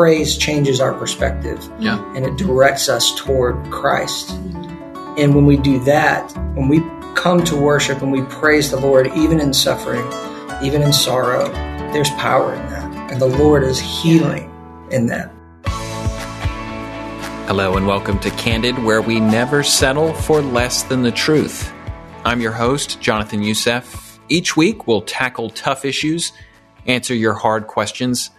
praise changes our perspective. Yeah. And it directs us toward Christ. And when we do that, when we come to worship and we praise the Lord, even in suffering, even in sorrow, there's power in that. And the Lord is healing in that. Hello and welcome to Candid, where we never settle for less than the truth. I'm your host, Jonathan Youssef. Each week, we'll tackle tough issues, answer your hard questions,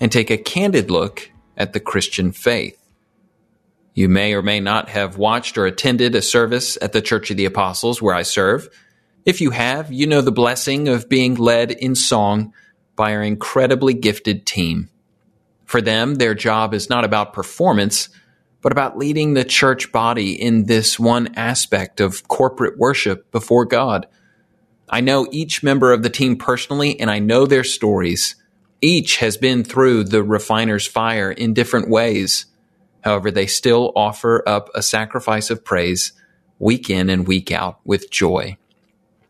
and take a candid look at the Christian faith. You may or may not have watched or attended a service at the Church of the Apostles where I serve. If you have, you know the blessing of being led in song by our incredibly gifted team. For them, their job is not about performance, but about leading the church body in this one aspect of corporate worship before God. I know each member of the team personally, and I know their stories. Each has been through the refiner's fire in different ways. However, they still offer up a sacrifice of praise week in and week out with joy.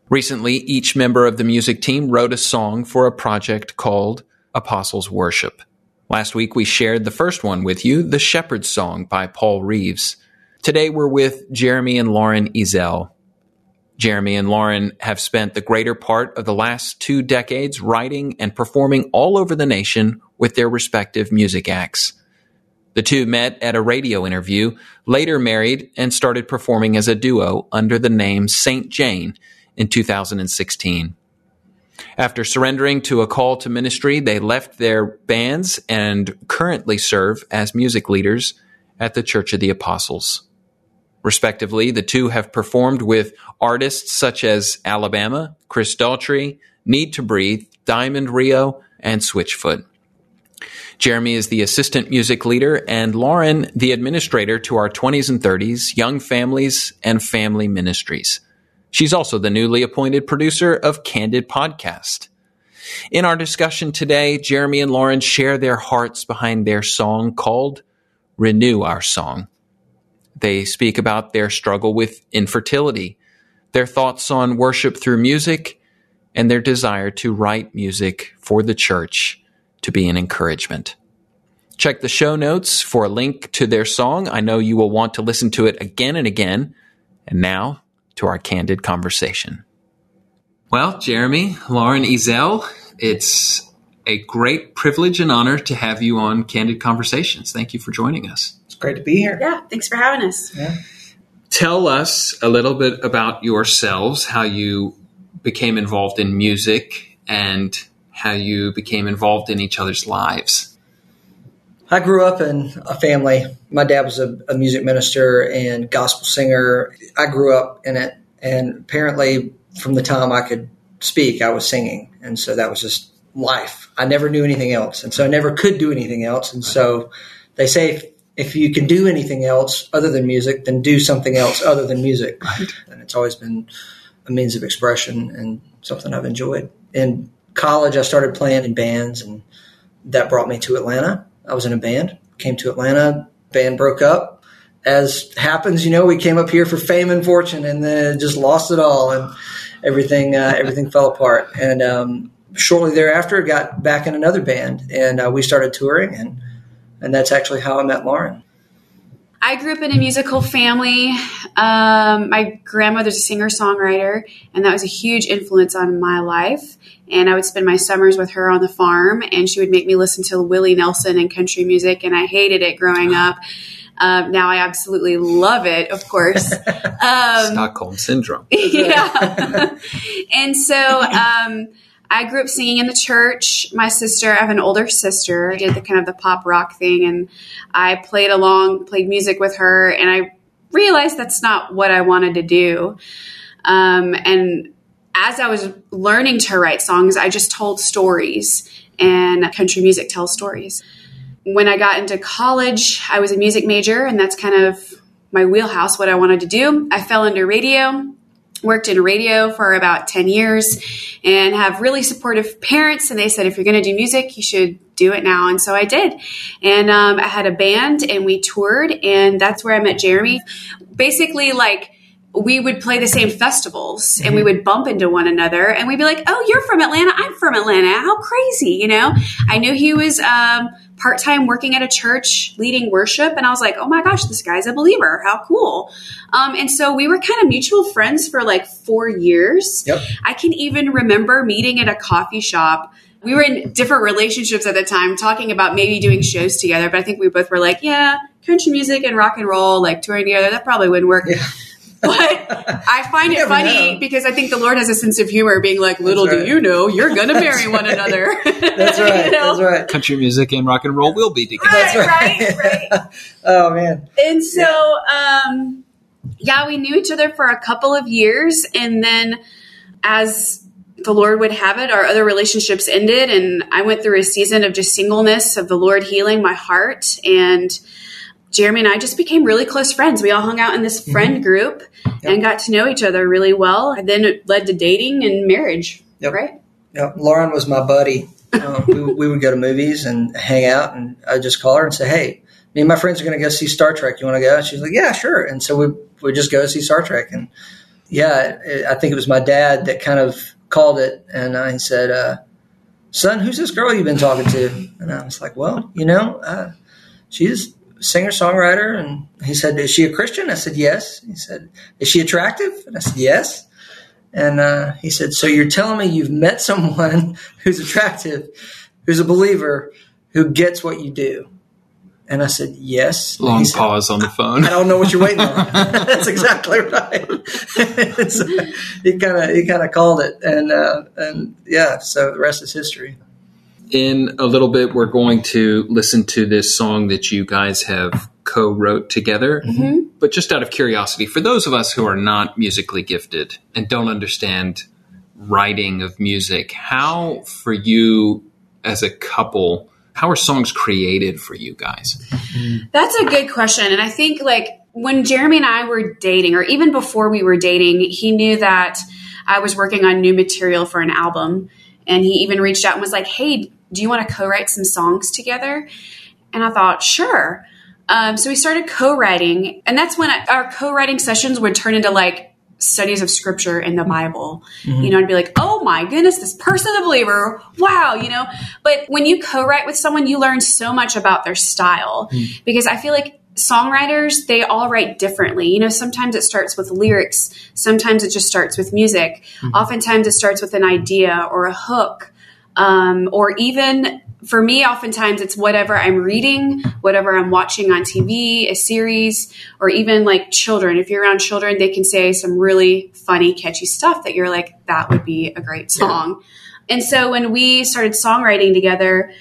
Recently, each member of the music team wrote a song for a project called Apostles Worship. Last week, we shared the first one with you, The Shepherd's Song by Paul Reeves. Today, we're with Jeremy and Lauren Ezell. Jeremy and Lauren have spent the greater part of the last two decades writing and performing all over the nation with their respective music acts. The two met at a radio interview, later married, and started performing as a duo under the name St. Jane in 2016. After surrendering to a call to ministry, they left their bands and currently serve as music leaders at the Church of the Apostles. Respectively, the two have performed with artists such as Alabama, Chris Daughtry, Need to Breathe, Diamond Rio, and Switchfoot. Jeremy is the assistant music leader and Lauren the administrator to our 20s and 30s, young families, and family ministries. She's also the newly appointed producer of Candid Podcast. In our discussion today, Jeremy and Lauren share their hearts behind their song called Renew Our Song. They speak about their struggle with infertility, their thoughts on worship through music, and their desire to write music for the church to be an encouragement. Check the show notes for a link to their song. I know you will want to listen to it again and again. And now, to our candid conversation. Well, Jeremy, Lauren Ezell, it's a great privilege and honor to have you on Candid Conversations. Thank you for joining us. It's great to be here. Yeah, thanks for having us. Yeah. Tell us a little bit about yourselves, how you became involved in music, and how you became involved in each other's lives. I grew up in a family. My dad was a, a, music minister and gospel singer. I grew up in it, and apparently, from the time I could speak, I was singing, and so that was just life. I never knew anything else, and so I never could do anything else. And so they say if, if you can do anything else other than music, then do something else other than music. Right. And it's always been a means of expression and something I've enjoyed. In college, I started playing in bands, and that brought me to Atlanta I was in a band, came to Atlanta, band broke up. As happens, you know, we came up here for fame and fortune and then just lost it all and everything, uh, everything fell apart. And, um, shortly thereafter got back in another band and, uh, we started touring and, and that's actually how I met Lauren. I grew up in a musical family. Um, my grandmother's a singer songwriter, and that was a huge influence on my life. And I would spend my summers with her on the farm, and she would make me listen to Willie Nelson and country music, and I hated it growing up. Um, now I absolutely love it, of course. Um, Stockholm syndrome. yeah. and so um, I grew up singing in the church. My sister, I have an older sister, did the kind of the pop rock thing, and I played along, played music with her, and I realized that's not what I wanted to do. Um, and as I was learning to write songs, I just told stories, and country music tells stories. When I got into college, I was a music major, and that's kind of my wheelhouse, what I wanted to do. I fell into radio, worked in radio for about 10 years, and have really supportive parents. And they said, if you're going to do music, you should do it now. And so I did. And um, I had a band, and we toured, and that's where I met Jeremy. Basically, like, we would play the same festivals and we would bump into one another and we'd be like, Oh, you're from Atlanta. I'm from Atlanta. How crazy, you know? I knew he was um, part time working at a church leading worship. And I was like, oh my gosh, this guy's a believer. How cool. Um, and so we were kind of mutual friends for like four years. Yep. I can even remember meeting at a coffee shop. We were in different relationships at the time, talking about maybe doing shows together. But I think we both were like, yeah, country music and rock and roll, like touring together, that probably wouldn't work. Yeah. But I find it funny know. because I think the Lord has a sense of humor, being like, "Little That's do you know, you're going to marry one another." That's right. You know? That's right. Country music and rock and roll will be together. Right, That's right, right. oh man. And so, um, yeah, we knew each other for a couple of years, and then as the Lord would have it, our other relationships ended, and I went through a season of just singleness, of the Lord healing my heart, and Jeremy and I just became really close friends. We all hung out in this friend group and got to know each other really well. And then it led to dating and marriage, Yep. right? Yeah, Lauren was my buddy. Um, we, we would go to movies and hang out, and I'd just call her and say, "Hey, me and my friends are going to go see Star Trek. You want to go?" And she's like, "Yeah, sure." And so we we just go see Star Trek, and yeah, it, I think it was my dad that kind of called it, and I said, uh, "Son, who's this girl you've been talking to?" And I was like, "Well, you know, uh, she's singer songwriter." And he said, "Is she a Christian?" I said, "Yes." He said, "Is she attractive?" And I said, "Yes." And uh, he said, So you're telling me you've met someone who's attractive, who's a believer, who gets what you do? And I said, Yes. Long said, pause on the phone. I don't know what you're waiting on. That's exactly right. so he kind of he kind of called it, and uh, and yeah, so the rest is history. In a little bit, we're going to listen to this song that you guys have co wrote together. Mm-hmm. But just out of curiosity, for those of us who are not musically gifted and don't understand writing of music, how, for you as a couple, how are songs created for you guys? That's a good question. And I think like when Jeremy and I were dating, or even before we were dating, he knew that I was working on new material for an album. And he even reached out and was like, Hey, do you want to co write some songs together? And I thought, sure. Um, so we started co writing. And that's when our co writing sessions would turn into like studies of scripture in the Bible. You mm-hmm. know, I'd be like, oh my goodness, this person's a believer. Wow, you know. But when you co write with someone, you learn so much about their style mm. because I feel like songwriters they all write differently you know sometimes it starts with lyrics sometimes it just starts with music mm-hmm. oftentimes it starts with an idea or a hook um, or even for me oftentimes it's whatever i'm reading whatever i'm watching on tv a series or even like children if you're around children they can say some really funny catchy stuff that you're like that would be a great song and so when we started songwriting together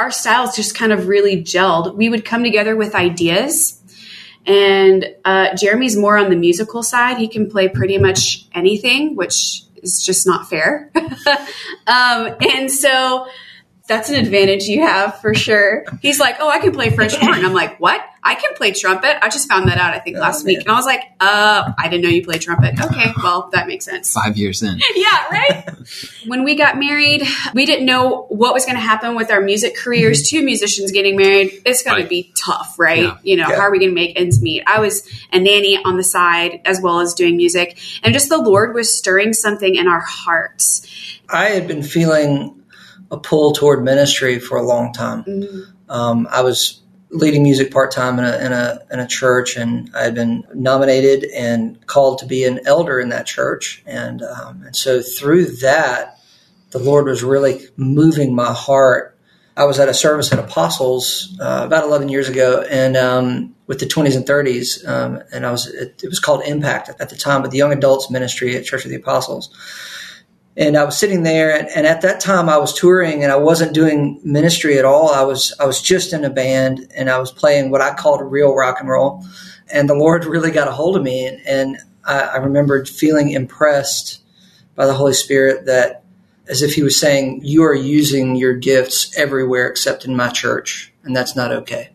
our styles just kind of really gelled. We would come together with ideas, and uh, Jeremy's more on the musical side. He can play pretty much anything, which is just not fair. um, and so that's an advantage you have for sure. He's like, "Oh, I can play French horn." I'm like, "What? I can play trumpet." I just found that out I think last week, and I was like, "Uh, I didn't know you played trumpet." Okay, well that makes sense. Five years in. Yeah, right? when we got married, we didn't know what was going to happen with our music careers. Two musicians getting married, it's going Right. to be tough, right? Yeah. You know, Yeah. how are we going to make ends meet? I was a nanny on the side as well as doing music. And just the Lord was stirring something in our hearts. I had been feeling a pull toward ministry for a long time. Um, I was leading music part time in a, in a in a church, and I had been nominated and called to be an elder in that church, and um, and so through that, the Lord was really moving my heart. I was at a service at Apostles uh, about 11 years ago, and um, with the 20s and 30s, um, and I was it, it was called Impact at the time, but the young adults ministry at Church of the Apostles and I was sitting there, and, and at that time I was touring, and I wasn't doing ministry at all. I was I was just in a band, and I was playing what I called real rock and roll, and the Lord really got a hold of me, and, and I, I remembered feeling impressed by the Holy Spirit that, as if He was saying, "You are using your gifts everywhere except in my church, and that's not okay."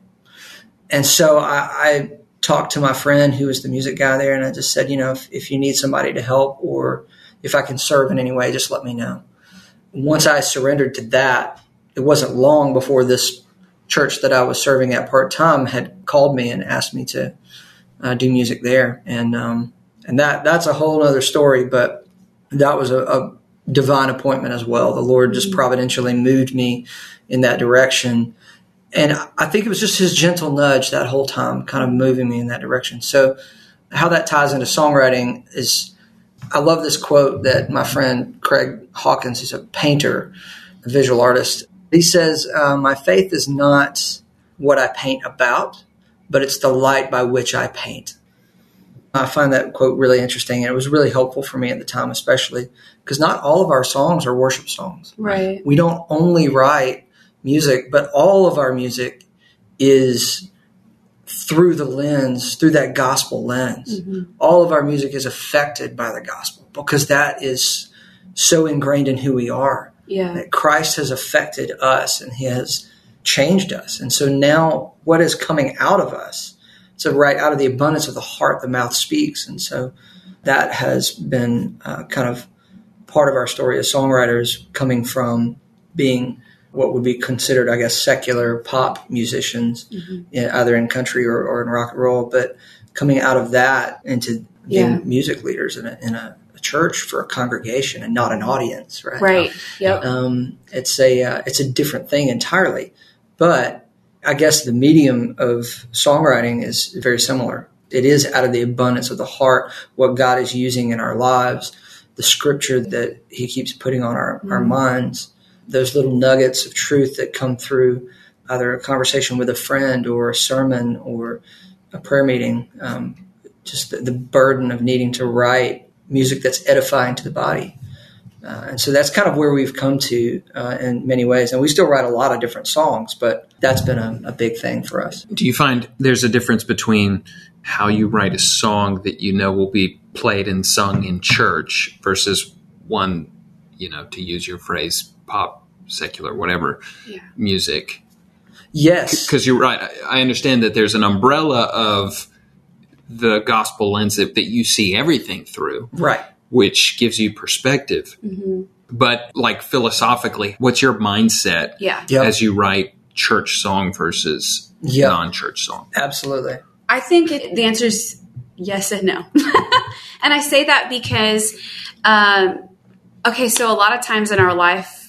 And so I, I talked to my friend who was the music guy there, and I just said, you know, if, if you need somebody to help or if I can serve in any way, just let me know. Once I surrendered to that, it wasn't long before this church that I was serving at part time had called me and asked me to uh, do music there, and um, and that that's a whole other story. But that was a, a divine appointment as well. The Lord just providentially moved me in that direction, And I think it was just his gentle nudge that whole time, kind of moving me in that direction. So, how that ties into songwriting is I love this quote that my friend Craig Hawkins, he's a painter, a visual artist. He says, uh, My faith is not what I paint about, but it's the light by which I paint. I find that quote really interesting, and it was really helpful for me at the time, especially because not all of our songs are worship songs. Right. We don't only write music, but all of our music is through the lens, through that gospel lens. Mm-hmm. All of our music is affected by the gospel because that is so ingrained in who we are. Yeah. That Christ has affected us and He has changed us. And so now what is coming out of us? So right out of the abundance of the heart, the mouth speaks. And so that has been uh, kind of part of our story as songwriters coming from being what would be considered, I guess, secular pop musicians, in, either in country or, or in rock and roll, but coming out of that into being Yeah. music leaders in a, in a, a church for a congregation and not an audience, right? Right. Yep. Um, it's a uh, it's a different thing entirely, but I guess the medium of songwriting is very similar. It is out of the abundance of the heart what God is using in our lives, the scripture that He keeps putting on our, our minds, those little nuggets of truth that come through either a conversation with a friend or a sermon or a prayer meeting. Um, just the, the burden of needing to write music that's edifying to the body. Uh, and so that's kind of where we've come to uh, in many ways. And we still write a lot of different songs, but that's been a, a big thing for us. Do you find there's a difference between how you write a song that you know will be played and sung in church versus one, you know, to use your phrase, pop, secular, whatever Yeah. music? Yes. Because you're right. I I understand that there's an umbrella of the gospel lens that, that you see everything through, Right. which gives you perspective. Mm-hmm. But like philosophically, what's your mindset Yeah. Yep. as you write church song versus Yep. non-church song? Absolutely. I think it, the answer is yes and no. and I say that because, um, okay, so a lot of times in our life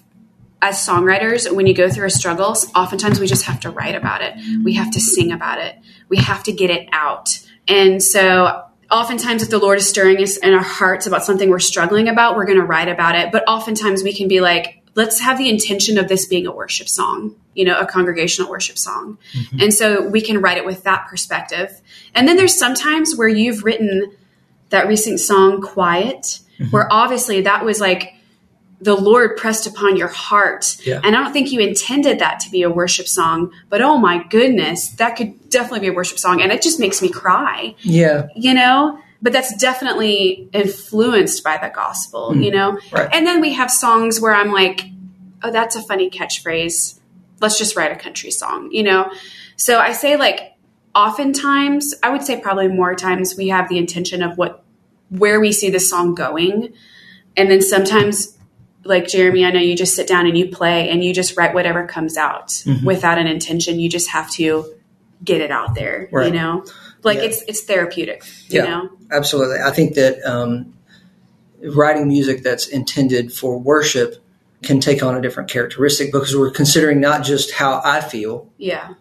as songwriters, when you go through a struggle, oftentimes we just have to write about it. We have to sing about it. We have to get it out. And so oftentimes if the Lord is stirring us in our hearts about something we're struggling about, we're going to write about it. But oftentimes we can be like, let's have the intention of this being a worship song, you know, a congregational worship song. Mm-hmm. And so we can write it with that perspective. And then there's sometimes where you've written that recent song, Quiet, mm-hmm. where obviously that was like the Lord pressed upon your heart. Yeah. And I don't think you intended that to be a worship song, but oh my goodness, that could definitely be a worship song. And it just makes me cry Yeah. you know but that's definitely influenced by the gospel hmm. you know Right. and then we have songs where i'm like oh that's a funny catchphrase let's just write a country song you know so i say like oftentimes i would say probably more times we have the intention of what where we see the song going and then sometimes like jeremy i know you just sit down and you play and you just write whatever comes out Mm-hmm. without an intention you just have to get it out there Right. you know like Yeah. it's it's therapeutic you Yeah. know Absolutely. I think that um, writing music that's intended for worship can take on a different characteristic because we're considering not just how I feel yeah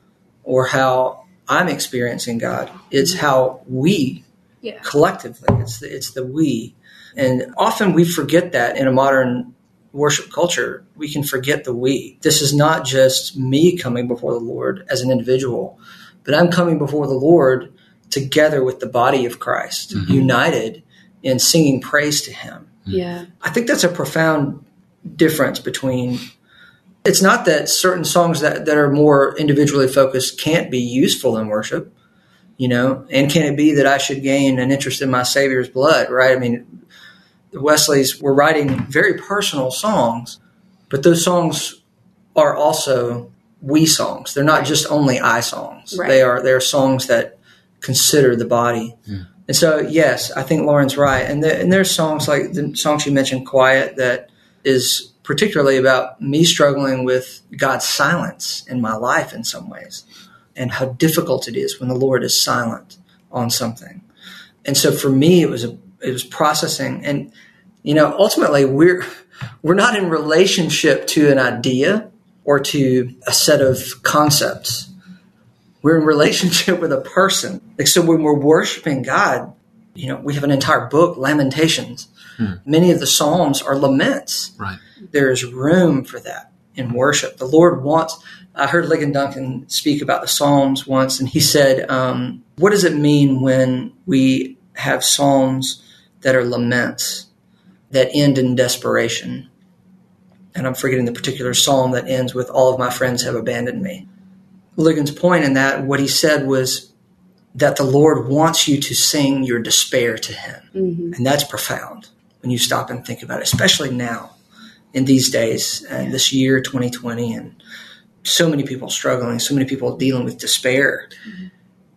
or how I'm experiencing God, it's how we yeah collectively. It's the, it's the we, and often we forget that in a modern worship culture. We can forget the we. This is not just me coming before the Lord as an individual, but I'm coming before the Lord together with the body of Christ, mm-hmm. united in singing praise to Him. Mm-hmm. yeah I think that's a profound difference between. It's not that certain songs that, that are more individually focused can't be useful in worship, you know, and can it be that I should gain an interest in my Savior's blood, right? I mean, the Wesleys were writing very personal songs, but those songs are also we songs. They're not just only I songs. Right. They are they are songs that consider the body. And so, yes, I think Lauren's right. And, there, and there's songs like the songs you mentioned, "Quiet," that is particularly about me struggling with God's silence in my life in some ways, and how difficult it is when the Lord is silent on something. And so, for me, it was a it was processing, and you know, ultimately, we're we're not in relationship to an idea. or to a set of concepts. We're in relationship with a person. Like so when we're worshiping God, you know, we have an entire book, Lamentations. Many of the Psalms are laments. Right. There is room for that in worship. The Lord wants. I heard Ligon Duncan speak about the Psalms once, and he said, um, "What does it mean when we have Psalms that are laments that end in desperation?" And I'm forgetting the particular psalm that ends with "All of my friends have abandoned me." Ligon's point in that, what he said was that the Lord wants you to sing your despair to Him, mm-hmm. and that's profound when you stop and think about it, especially now in these days uh, and this year 2020 and so many people struggling so many people dealing with despair mm-hmm.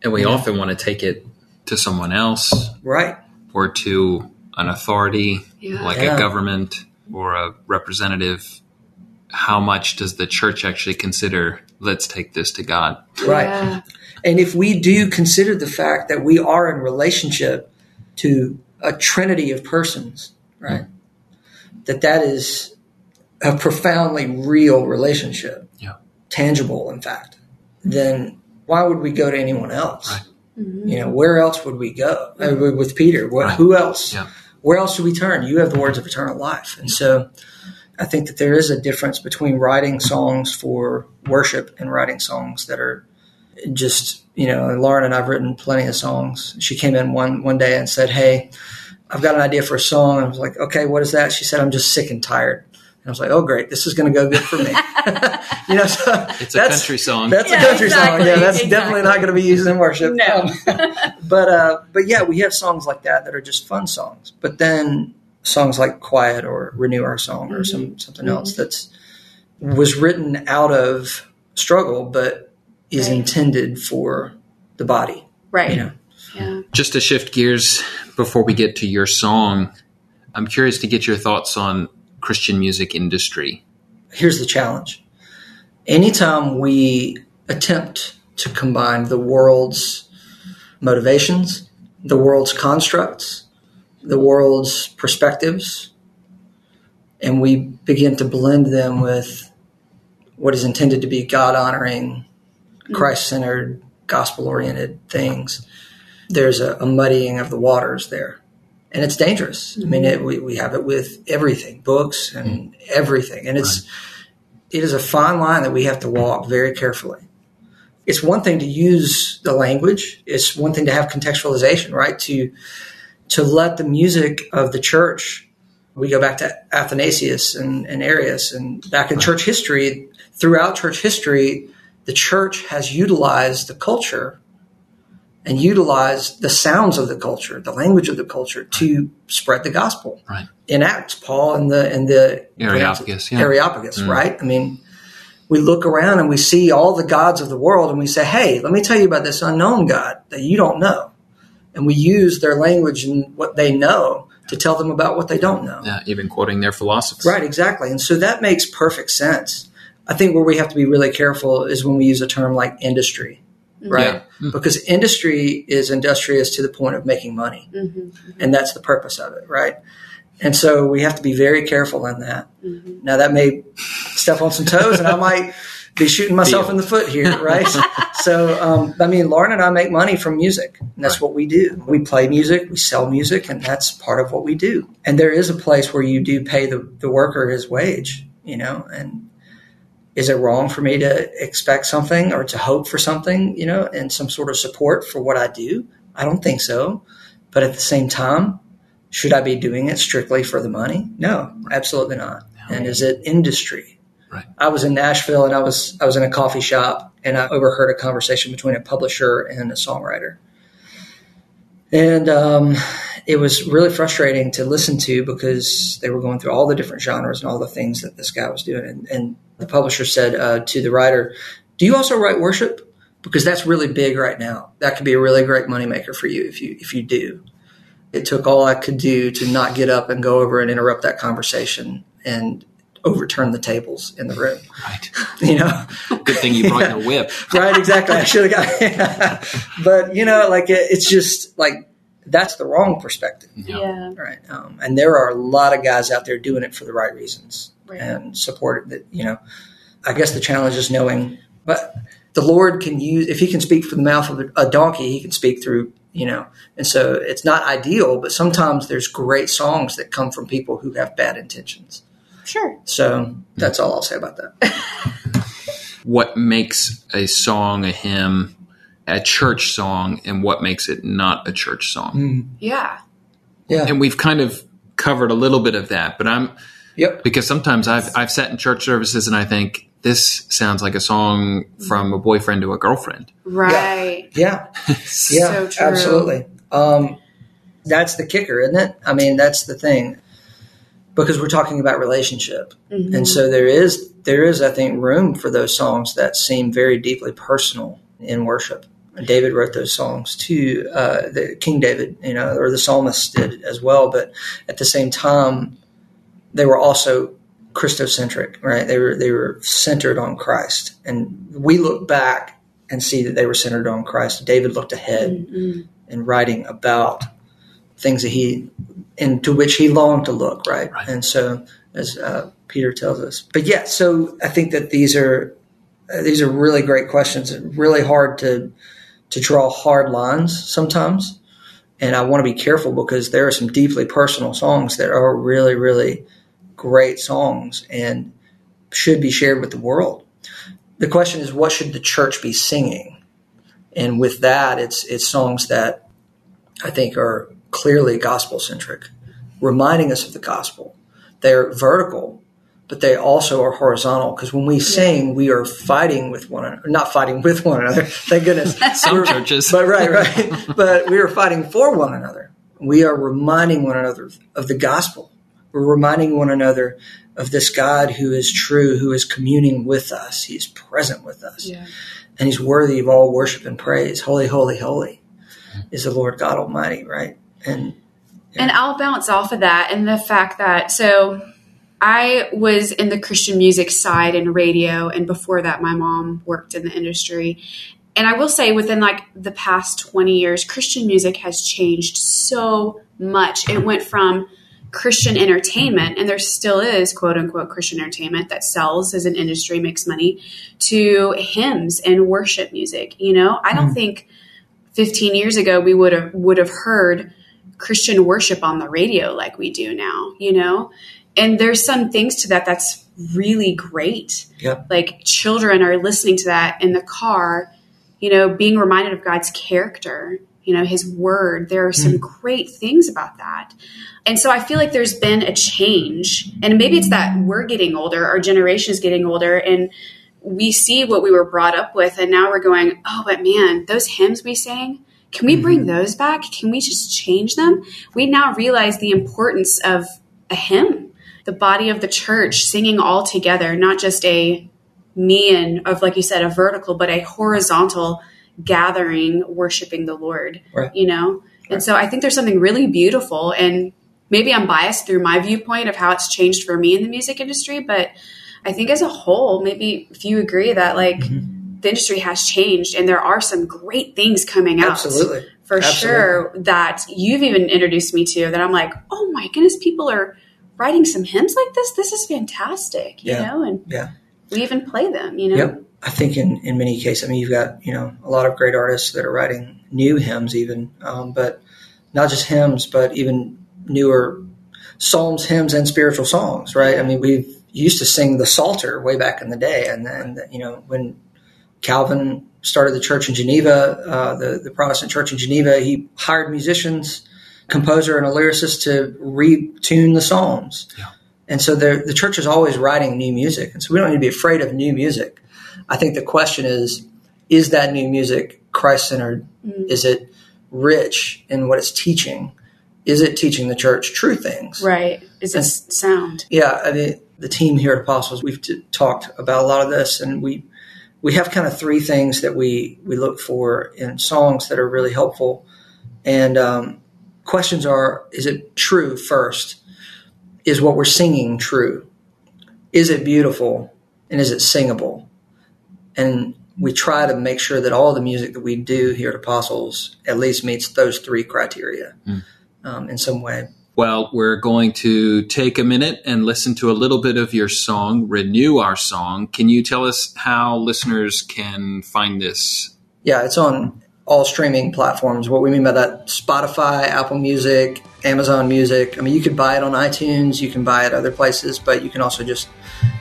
And we Yeah. often want to take it to someone else right or to an authority Yeah. like Yeah. a government or a representative. How much does the church actually consider, let's take this to God? right Yeah. and if we do consider the fact that we are in relationship to a trinity of persons right that that is a profoundly real relationship Yeah. tangible in fact then why would we go to anyone else Right. you know where else would we go Uh, with peter what, Right. who else Yeah. Where else do we turn? You have the words of eternal life. And so I think that there is a difference between writing songs for worship and writing songs that are just, you know, Lauren and I've written plenty of songs. She came in one, one day and said, Hey, I've got an idea for a song. I was like, okay, what is that? She said, I'm just sick and tired. And I was like, oh, great. This is going to go good for me. you know, so It's a country song. That's Yeah, a country song. Yeah, that's exactly. definitely not going to be used in worship. No. Um, but uh, but yeah, we have songs like that that are just fun songs. But then songs like "Quiet" or "Renew Our Song" or some something else that's was written out of struggle, but is Right. intended for the body. Right. You know, Yeah. Just to shift gears before we get to your song, I'm curious to get your thoughts on Christian music industry. here's the challenge: anytime we attempt to combine the world's motivations, the world's constructs, the world's perspectives, and we begin to blend them with what is intended to be God honoring, mm-hmm. Christ centered, gospel oriented things, there's a, a muddying of the waters there. And it's dangerous. I mean, mm-hmm. it, we, we have it with everything, books and everything. And it's, it is a fine line that we have to walk very carefully. It's one thing to use the language. It's one thing to have contextualization, right? To, to let the music of the church we go back to Athanasius and, and Arius and back in church history, throughout church history, the church has utilized the culture and utilize the sounds of the culture, the language of the culture to spread the gospel. Right. In Acts, Paul and the and the Areopagus, yeah. Areopagus, Mm. right? I mean, we look around and we see all the gods of the world and we say, Hey, let me tell you about this unknown God that you don't know. And we use their language and what they know to tell them about what they don't know. Yeah, even quoting their philosophers. Right, exactly. And so that makes perfect sense. I think where we have to be really careful is when we use a term like industry, Mm-hmm. right? Yeah. Mm-hmm. Because industry is industrious to the point of making money. Mm-hmm. And that's the purpose of it, right? And so we have to be very careful in that. Now, that may step on some toes, and I might be shooting myself Feel. in the foot here, right? so, um, I mean, Lauren and I make money from music, and that's Right. what we do. We play music, we sell music, and that's part of what we do. And there is a place where you do pay the, the worker his wage, you know, and is it wrong for me to expect something or to hope for something, you know, and some sort of support for what I do? I don't think so. But at the same time, should I be doing it strictly for the money? No, absolutely not. And is it industry? Right. I was in Nashville and I was I was in a coffee shop and I overheard a conversation between a publisher and a songwriter. And um, it was really frustrating to listen to because they were going through all the different genres and all the things that this guy was doing. And, and the publisher said uh, to the writer, "Do you also write worship? Because that's really big right now. That could be a really great moneymaker for you if you if you do." It took all I could do to not get up and go over and interrupt that conversation and overturn the tables in the room. Right. You know, Good thing you brought your whip. right? Exactly. I should have got. but you know, like it, it's just like that's the wrong perspective, Yeah. right? Um, and there are a lot of guys out there doing it for the right reasons Right. and support it. That you know, I guess the challenge is knowing, but the Lord can use if He can speak from the mouth of a donkey, He can speak through you know. And so it's not ideal, but sometimes there's great songs that come from people who have bad intentions. Sure. So that's all I'll say about that. what makes a song a hymn, a church song, and what makes it not a church song? Mm. Yeah. Yeah. And we've kind of covered a little bit of that, but I'm Yep. because sometimes I've I've sat in church services and I think this sounds like a song from a boyfriend to a girlfriend. Right. Yeah. Yeah. So true. Absolutely. Um, that's the kicker, isn't it? I mean, that's the thing. Because we're talking about relationship. Mhm. And so there is there is, I think, room for those songs that seem very deeply personal in worship. David wrote those songs too. Uh, the King David, you know, or the psalmist did as well. But at the same time, they were also Christocentric, right? They were they were centered on Christ, and we look back and see that they were centered on Christ. David looked ahead Mhm. in writing about things that he into which he longed to look, right? Right. And so, as uh, Peter tells us, but yeah, so I think that these are uh, these are really great questions. Really hard to to draw hard lines sometimes, and I want to be careful because there are some deeply personal songs that are really, really great songs and should be shared with the world. The question is, what should the church be singing? And with that, it's it's songs that I think are clearly gospel centric, reminding us of the gospel. They're vertical, but they also are horizontal because when we sing, we are fighting with one another. Not fighting with one another, thank goodness. Some We're- churches. but right, right. but we are fighting for one another. We are reminding one another of the gospel. We're reminding one another of this God who is true, who is communing with us. He is present with us. Yeah. And he's worthy of all worship and praise. Holy, holy, holy is the Lord God Almighty, right? And And I'll bounce off of that and the fact that so I was in the Christian music side and radio, and before that, my mom worked in the industry. And I will say, within like the past 20 years, Christian music has changed so much. It went from Christian entertainment, and there still is quote unquote Christian entertainment that sells as an industry, makes money, to hymns and worship music. You know, I don't hmm. think 15 years ago we would have would have heard Christian worship on the radio like we do now, you know? And there's some things to that that's really great. yeah, Like children are listening to that in the car, you know, being reminded of God's character, you know, his word. There are some hmm. great things about that. And so I feel like there's been a change. And maybe it's that we're getting older, our generation is getting older, and we see what we were brought up with. And now we're going, oh, but man, those hymns we sang, can we bring hmm. those back? Can we just change them? We now realize the importance of a hymn, the body of the church singing all together, not just a me and of like you said a vertical but a horizontal gathering worshiping the lord Right. you know and so i think there's something really beautiful and maybe i'm biased through my viewpoint of how it's changed for me in the music industry but i think as a whole maybe if you agree that like mm-hmm. the industry has changed and there are some great things coming out absolutely. for Absolutely. sure that you've even introduced me to that I'm like, oh my goodness, people are writing some hymns like this. This is fantastic, you Yeah. know, and Yeah. we even play them, you know. Yep. I think in, in many cases, I mean, you've got, you know, a lot of great artists that are writing new hymns even, um, but not just hymns, but even newer psalms, hymns, and spiritual songs, right? I mean, we used to sing the Psalter way back in the day. And then, you know, when Calvin started the church in Geneva, uh, the, the Protestant church in Geneva, he hired musicians, composer, and a lyricist to retune the Psalms. And so the the church is always writing new music. And so we don't need to be afraid of new music. I think the question is, is that new music Christ centered? Is it rich in what it's teaching? Is it teaching the church true things? Right. Is it sound? Yeah, I mean, the team here at Apostles, we've t- talked about a lot of this, and we we have kind of three things that we we look for in songs that are really helpful. And um, questions are: Is it true first? Is what we're singing true? Is it beautiful? And is it singable? And we try to make sure that all the music that we do here at Apostles at least meets those three criteria um, in some way. Well, we're going to take a minute and listen to a little bit of your song, Renew Our Song. Can you tell us how listeners can find this? Yeah, it's on all streaming platforms. What we mean by that Spotify, Apple Music, Amazon Music. I mean, you could buy it on iTunes, you can buy it other places, but you can also just,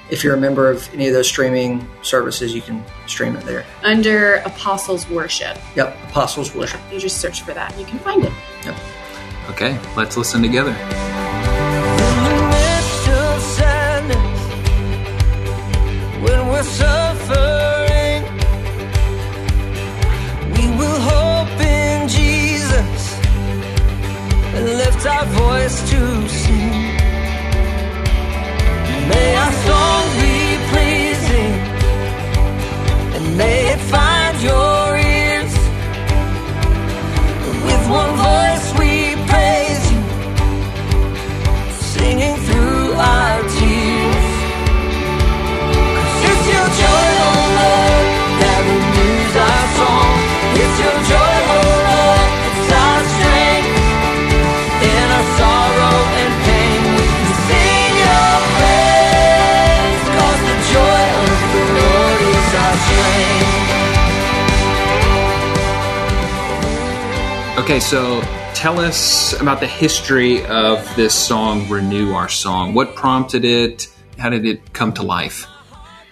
if you're a member of any of those streaming services, you can stream it there. Under Apostles Worship. Yep, Apostles Worship. You just search for that, you can find it. Yep. Okay, let's listen together. In the midst of sadness, when we're suffering, our voice to sing. May our song be pleasing, and may it find your Okay, so tell us about the history of this song, Renew Our Song. What prompted it? How did it come to life?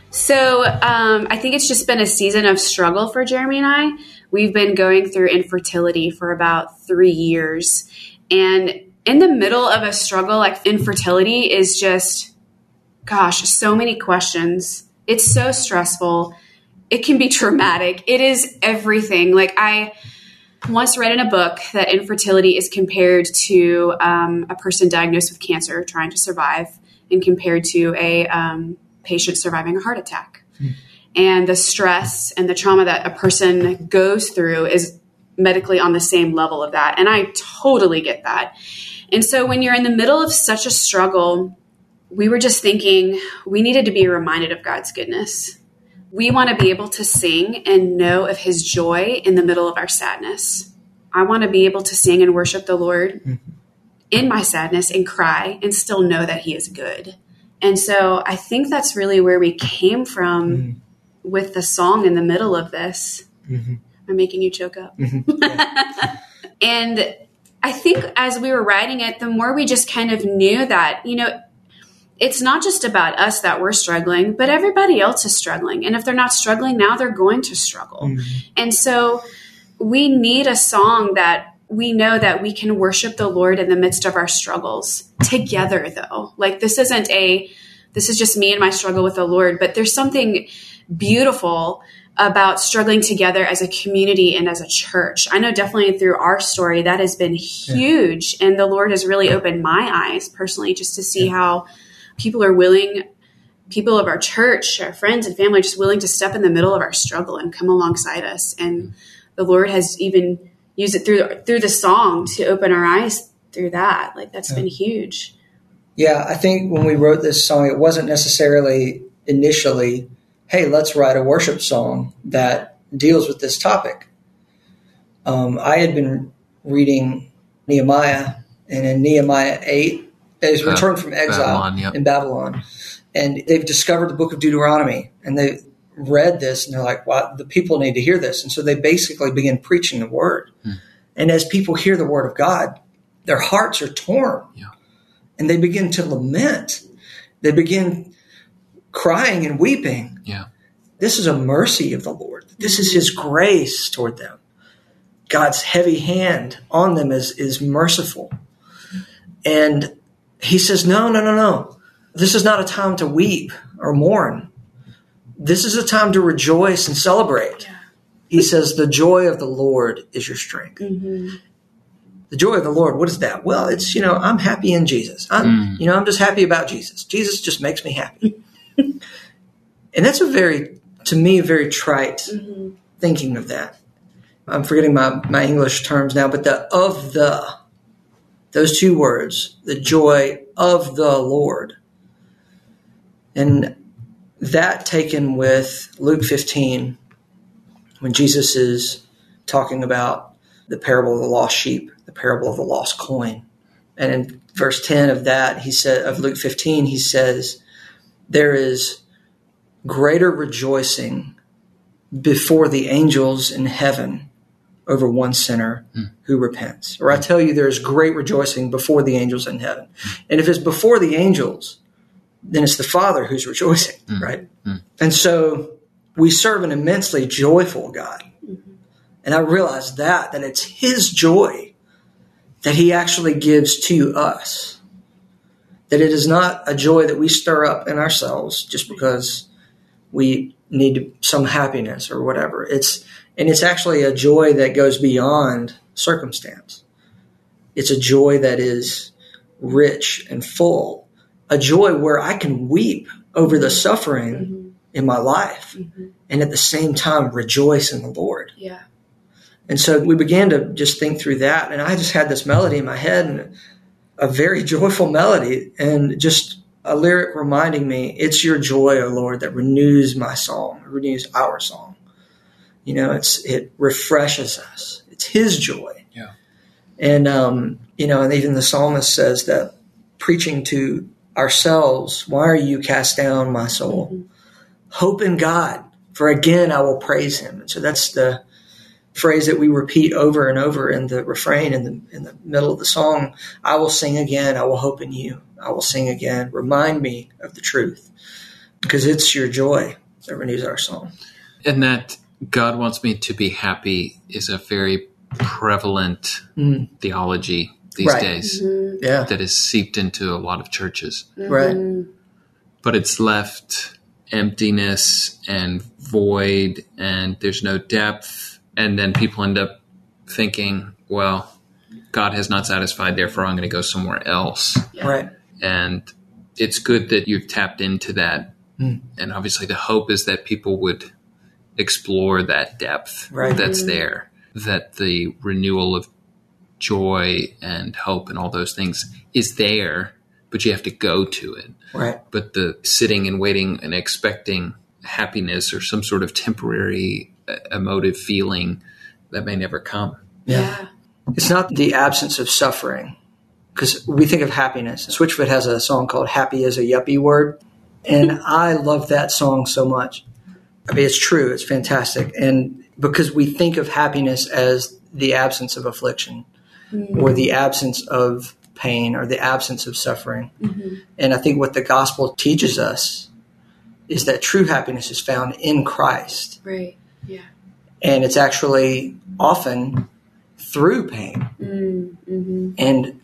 So um, I think it's just been a season of struggle for Jeremy and I. We've been going through infertility for about three years. And in the middle of a struggle like infertility is just, gosh, so many questions. It's so stressful. It can be traumatic. It is everything. Like, I once read in a book that infertility is compared to um, a person diagnosed with cancer trying to survive and compared to a um, patient surviving a heart attack. And the stress and the trauma that a person goes through is medically on the same level of that. And I totally get that. And so when you're in the middle of such a struggle, we were just thinking we needed to be reminded of God's goodness. We want to be able to sing and know of his joy in the middle of our sadness. I want to be able to sing and worship the Lord mm-hmm. in my sadness and cry and still know that he is good. And so I think that's really where we came from mm-hmm. with the song in the middle of this. Mm-hmm. I'm making you choke up. and I think as we were writing it, the more we just kind of knew that, you know, it's not just about us that we're struggling, but everybody else is struggling. And if they're not struggling now, they're going to struggle. Mm-hmm. And so we need a song that we know that we can worship the Lord in the midst of our struggles together, though. Like, this isn't a, this is just me and my struggle with the Lord, but there's something beautiful about struggling together as a community and as a church. I know definitely through our story that has been huge. And the Lord has really opened my eyes personally just to see how people are willing, people of our church, our friends and family, are just willing to step in the middle of our struggle and come alongside us. And the Lord has even used it through through the song to open our eyes through that. Like that's been huge. Yeah, I think when we wrote this song, it wasn't necessarily initially, hey, let's write a worship song that deals with this topic. Um, I had been reading Nehemiah, and in Nehemiah 8, is Uh, returned from exile Babylon, yep. in Babylon. And they've discovered the book of Deuteronomy, and they read this, and they're like, wow, the people need to hear this. And so they basically begin preaching the word. And as people hear the word of God, their hearts are torn Yeah. and they begin to lament. They begin crying and weeping. Yeah. This is a mercy of the Lord. This is His grace toward them. God's heavy hand on them is, is merciful. And He says, No, no, no, no. This is not a time to weep or mourn. This is a time to rejoice and celebrate. He says, The joy of the Lord is your strength. Mm-hmm. The joy of the Lord, what is that? Well, it's, you know, I'm happy in Jesus. I'm, mm. you know, I'm just happy about Jesus. Jesus just makes me happy. and that's a very, to me, a very trite mm-hmm. thinking of that. I'm forgetting my, my English terms now, but the of the, those two words, the joy of the Lord. And that taken with Luke 15, when Jesus is talking about the parable of the lost sheep, the parable of the lost coin. And in verse 10 of that, he said, of Luke 15, he says, there is greater rejoicing before the angels in heaven over one sinner hmm. who repents. Or I tell you, there is great rejoicing before the angels in heaven. Hmm. And if it's before the angels, then it's the Father who's rejoicing, hmm. right? And so we serve an immensely joyful God. And I realize that, that it's His joy that He actually gives to us. That it is not a joy that we stir up in ourselves just because we need some happiness or whatever. It's and it's actually a joy that goes beyond circumstance. It's a joy that is rich and full, a joy where I can weep over the suffering mm-hmm. in my life mm-hmm. and at the same time rejoice in the Lord. Yeah. And so we began to just think through that. And I just had this melody in my head and a very joyful melody and just a lyric reminding me, it's your joy, O Lord, that renews my song, renews our song. You know, it's, it refreshes us. It's his joy. Yeah. And, um, you know, and even the psalmist says that preaching to ourselves, why are you cast down, my soul? Hope in God, for again I will praise him. And so that's the, phrase that we repeat over and over in the refrain in the in the middle of the song i will sing again i will hope in you i will sing again remind me of the truth because it's your joy that renews our song And that God wants me to be happy is a very prevalent mm. theology these Right. days mm-hmm. yeah that is seeped into a lot of churches. Mm-hmm. right But it's left emptiness and void, and there's no depth. And then people end up thinking, well, God has not satisfied, therefore I'm going to go somewhere else. right and it's good that you've tapped into that mm. and obviously the hope is that people would explore that depth Right. that's there that the renewal of joy and hope and all those things is there but you have to go to it. Right. But the sitting and waiting and expecting happiness or some sort of temporary uh, emotive feeling that may never come. Yeah. it's not the absence of suffering because we think of happiness. Switchfoot has a song called happy is a yuppie word and i love that song so much i mean it's true. It's fantastic. And because we think of happiness as the absence of affliction mm-hmm. or the absence of pain or the absence of suffering. Mm-hmm. And i think what the gospel teaches us is that true happiness is found in christ. Right. Yeah. and it's actually often through pain mm-hmm. and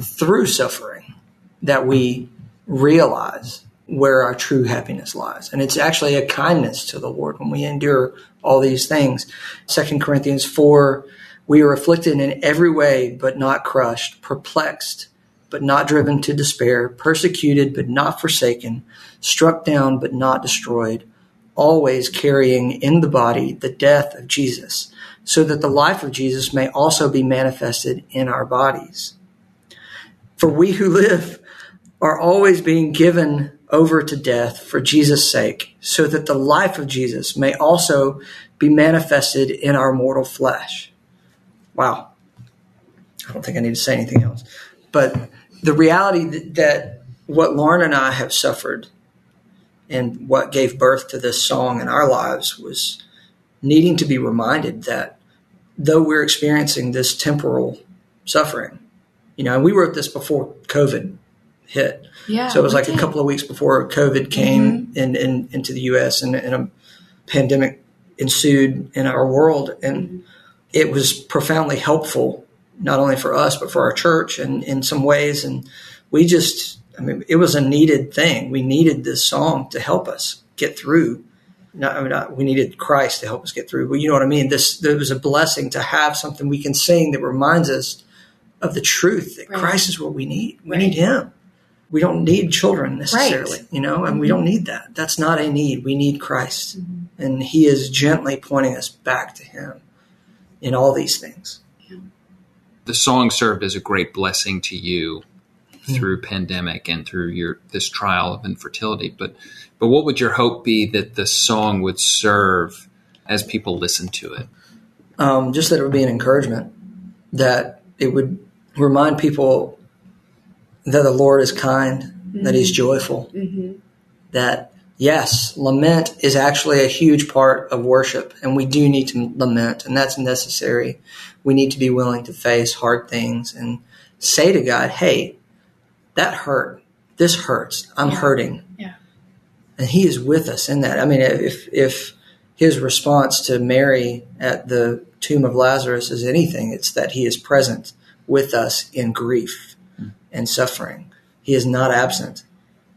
through suffering that we realize where our true happiness lies and it's actually a kindness to the lord when we endure all these things Second corinthians 4 we are afflicted in every way but not crushed perplexed but not driven to despair persecuted but not forsaken struck down but not destroyed always carrying in the body the death of Jesus, so that the life of Jesus may also be manifested in our bodies. For we who live are always being given over to death for Jesus' sake, so that the life of Jesus may also be manifested in our mortal flesh. Wow. I don't think I need to say anything else. But the reality that, that what Lauren and I have suffered and what gave birth to this song in our lives was needing to be reminded that though we're experiencing this temporal suffering, you know, and we wrote this before COVID hit. Yeah. So it was like a couple of weeks before COVID came mm-hmm. in, in into the U.S. and, and a pandemic ensued in our world, and mm-hmm. it was profoundly helpful not only for us but for our church and in some ways. And we just, I mean, it was a needed thing. We needed this song to help us get through. Not, I mean, not, we needed Christ to help us get through. But you know what I mean. This there was a blessing to have something we can sing that reminds us of the truth that Right. Christ is what we need. We Right. need Him. We don't need children necessarily, you know, and we mm-hmm. don't need that. That's not a need. We need Christ, mm-hmm. and He is gently pointing us back to Him in all these things. the song served as a great blessing to you hmm. through pandemic and through your this trial of infertility. But but what would your hope be that the song would serve as people listen to it? Um, just that it would be an encouragement, that it would remind people that the Lord is kind, that He's mm-hmm. joyful, mm-hmm. that yes, lament is actually a huge part of worship, and we do need to lament, and that's necessary. We need to be willing to face hard things and say to God, hey, that hurt. This hurts. I'm hurting. Yeah. And He is with us in that. I mean, if, if His response to Mary at the tomb of Lazarus is anything, it's that He is present with us in grief and suffering. He is not absent,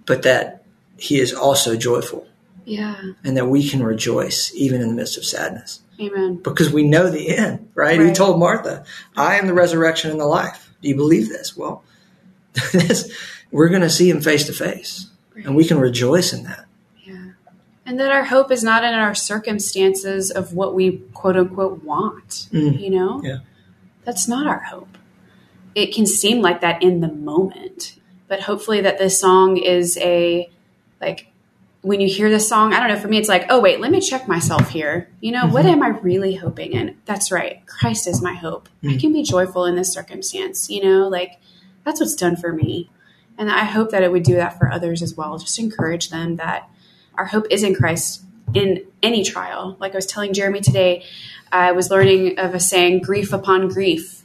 but that He is also joyful Yeah. and that we can rejoice even in the midst of sadness Amen. because we know the end, right? He told Martha, I am the resurrection and the life. Do you believe this? Well, this, we're going to see him face to face and we can rejoice in that. Yeah. And that our hope is not in our circumstances of what we quote unquote want, Mm. you know? Yeah. That's not our hope. It can seem like that in the moment, but hopefully that this song is a like when you hear this song, I don't know, for me it's like, oh wait, let me check myself here. You know, what mm-hmm. am I really hoping in? That's right. Christ is my hope. I mm. can be joyful in this circumstance, you know, like that's what's done for me. And I hope that it would do that for others as well. Just encourage them that our hope is in Christ in any trial. Like I was telling Jeremy today, I was learning of a saying, grief upon grief.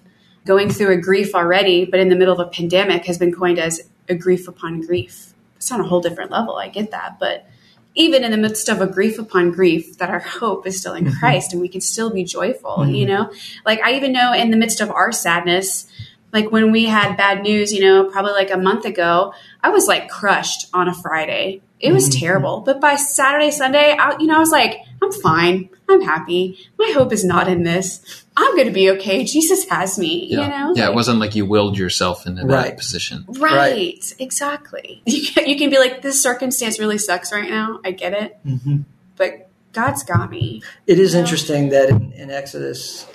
Going through a grief already, but in the middle of a pandemic has been coined as a grief upon grief. It's on a whole different level. I get that. But even in the midst of a grief upon grief, that our hope is still in mm-hmm. Christ and we can still be joyful, you mm-hmm. know? Like I even know in the midst of our sadness, like when we had bad news, you know, probably like a month ago, I was like crushed on a Friday. It was terrible. But by Saturday, Sunday, I, you know, I was like, I'm fine. I'm happy. My hope is not in this. I'm going to be okay. Jesus has me, Yeah. you know? yeah, it wasn't like you willed yourself into that Right. position. Right, exactly. You can, you can be like, this circumstance really sucks right now. I get it. Mhm. But God's got me. It is interesting that in, in Exodus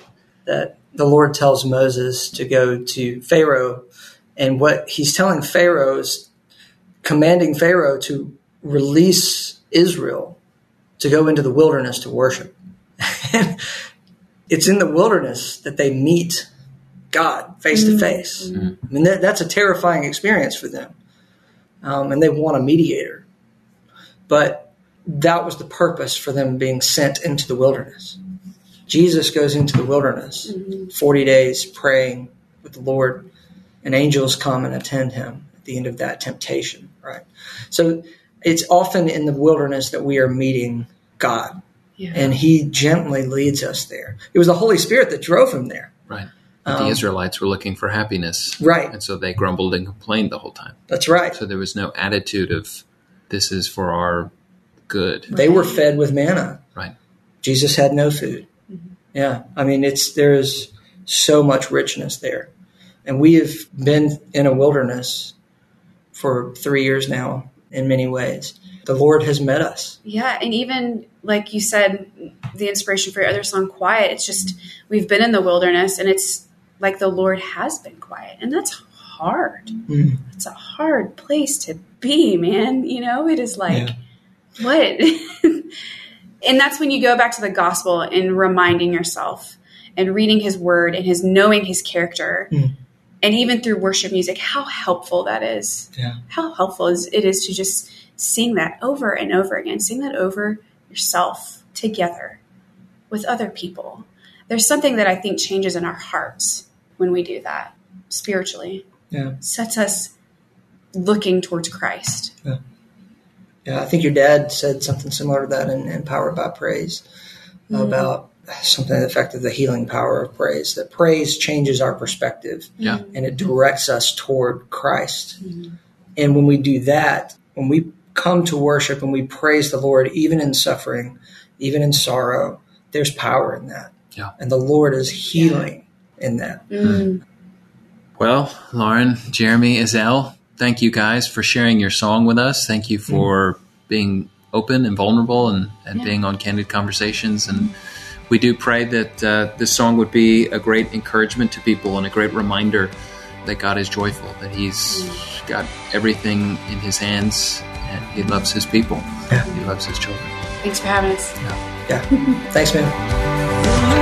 that the Lord tells Moses to go to Pharaoh and what he's telling Pharaoh is commanding Pharaoh to release Israel to go into the wilderness to worship. It's in the wilderness that they meet God face to face. I mean, that, that's a terrifying experience for them. Um, and they want a mediator. But that was the purpose for them being sent into the wilderness. Jesus goes into the wilderness, 40 days praying with the Lord, and angels come and attend him at the end of that temptation, right? So it's often in the wilderness that we are meeting God, Yeah. and he gently leads us there. It was the Holy Spirit that drove him there. Right. But Um, the Israelites were looking for happiness. Right. And so they grumbled and complained the whole time. That's right. So there was no attitude of this is for our good. They were fed with manna. Right. Jesus had no food. Yeah, I mean, it's there is so much richness there, and we have been in a wilderness for three years now. In many ways, the Lord has met us. Yeah, and even like you said, the inspiration for your other song, Quiet, it's just we've been in the wilderness and it's like the Lord has been quiet. And that's hard. Mm. It's a hard place to be, man. You know, it is like, what? and that's when you go back to the gospel and reminding yourself and reading his word and his knowing his character. Mm. And even through worship music, how helpful that is Yeah, how helpful is it is to just sing that over and over again sing that over yourself together with other people there's something that i think changes in our hearts when we do that spiritually yeah, sets us looking towards christ yeah. I think your dad said something similar to that in, in Powered by Praise about something to the effect of the healing power of praise. That praise changes our perspective. Yeah. and it directs us toward Christ. And when we do that, when we come to worship and we praise the Lord, even in suffering, even in sorrow, there's power in that. Yeah. And the Lord is healing in that. Mm. Well, Lauren, Jeremy, Azelle, thank you guys for sharing your song with us. Thank you for being open and vulnerable and, and Yeah. being on Candid Conversations. And we do pray that uh, this song would be a great encouragement to people and a great reminder that God is joyful, that He's got everything in His hands and He loves His people. Yeah. He loves His children. thanks for having us Yeah. Thanks, man.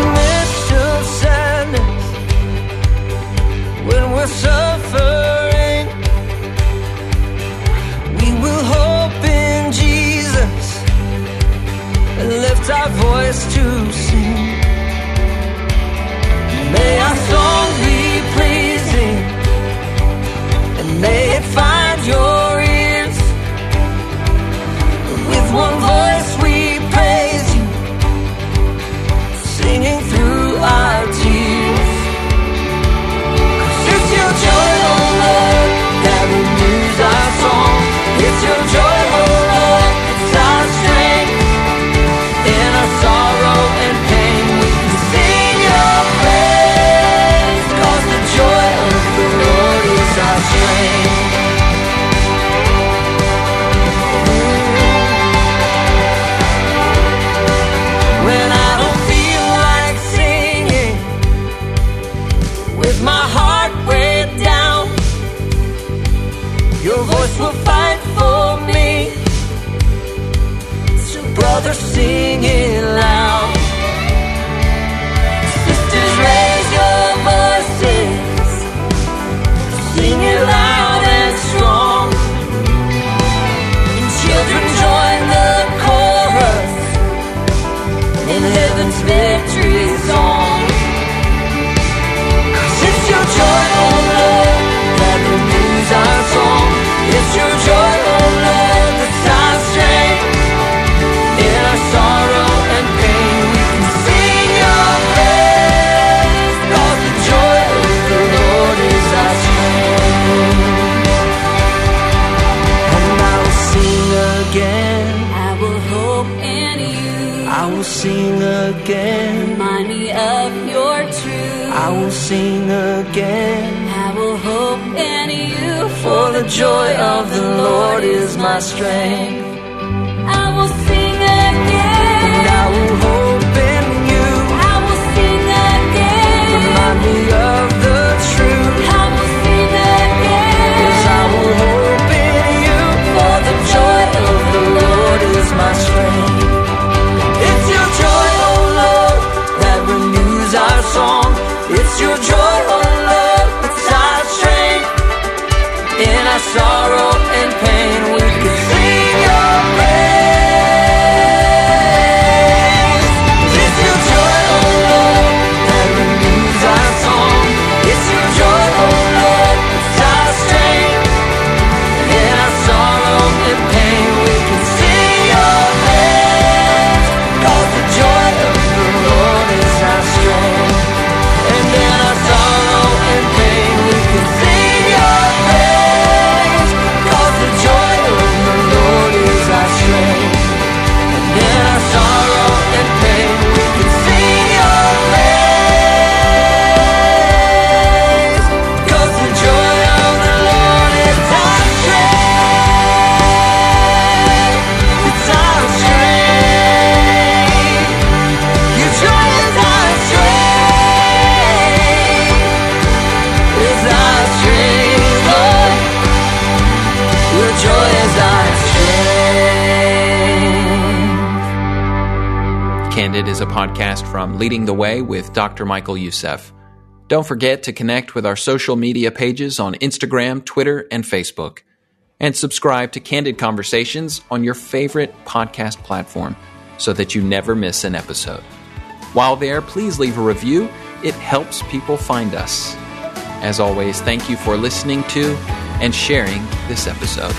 in heaven's victory. Cause it's your joyful love that renews our soul. sing again. I will hope in you, for the joy of the Lord is my strength. the Way with Dr. Michael Youssef. Don't forget to connect with our social media pages on Instagram, Twitter, and Facebook. And subscribe to Candid Conversations on your favorite podcast platform so that you never miss an episode. While there, please leave a review. It helps people find us. As always, thank you for listening to and sharing this episode.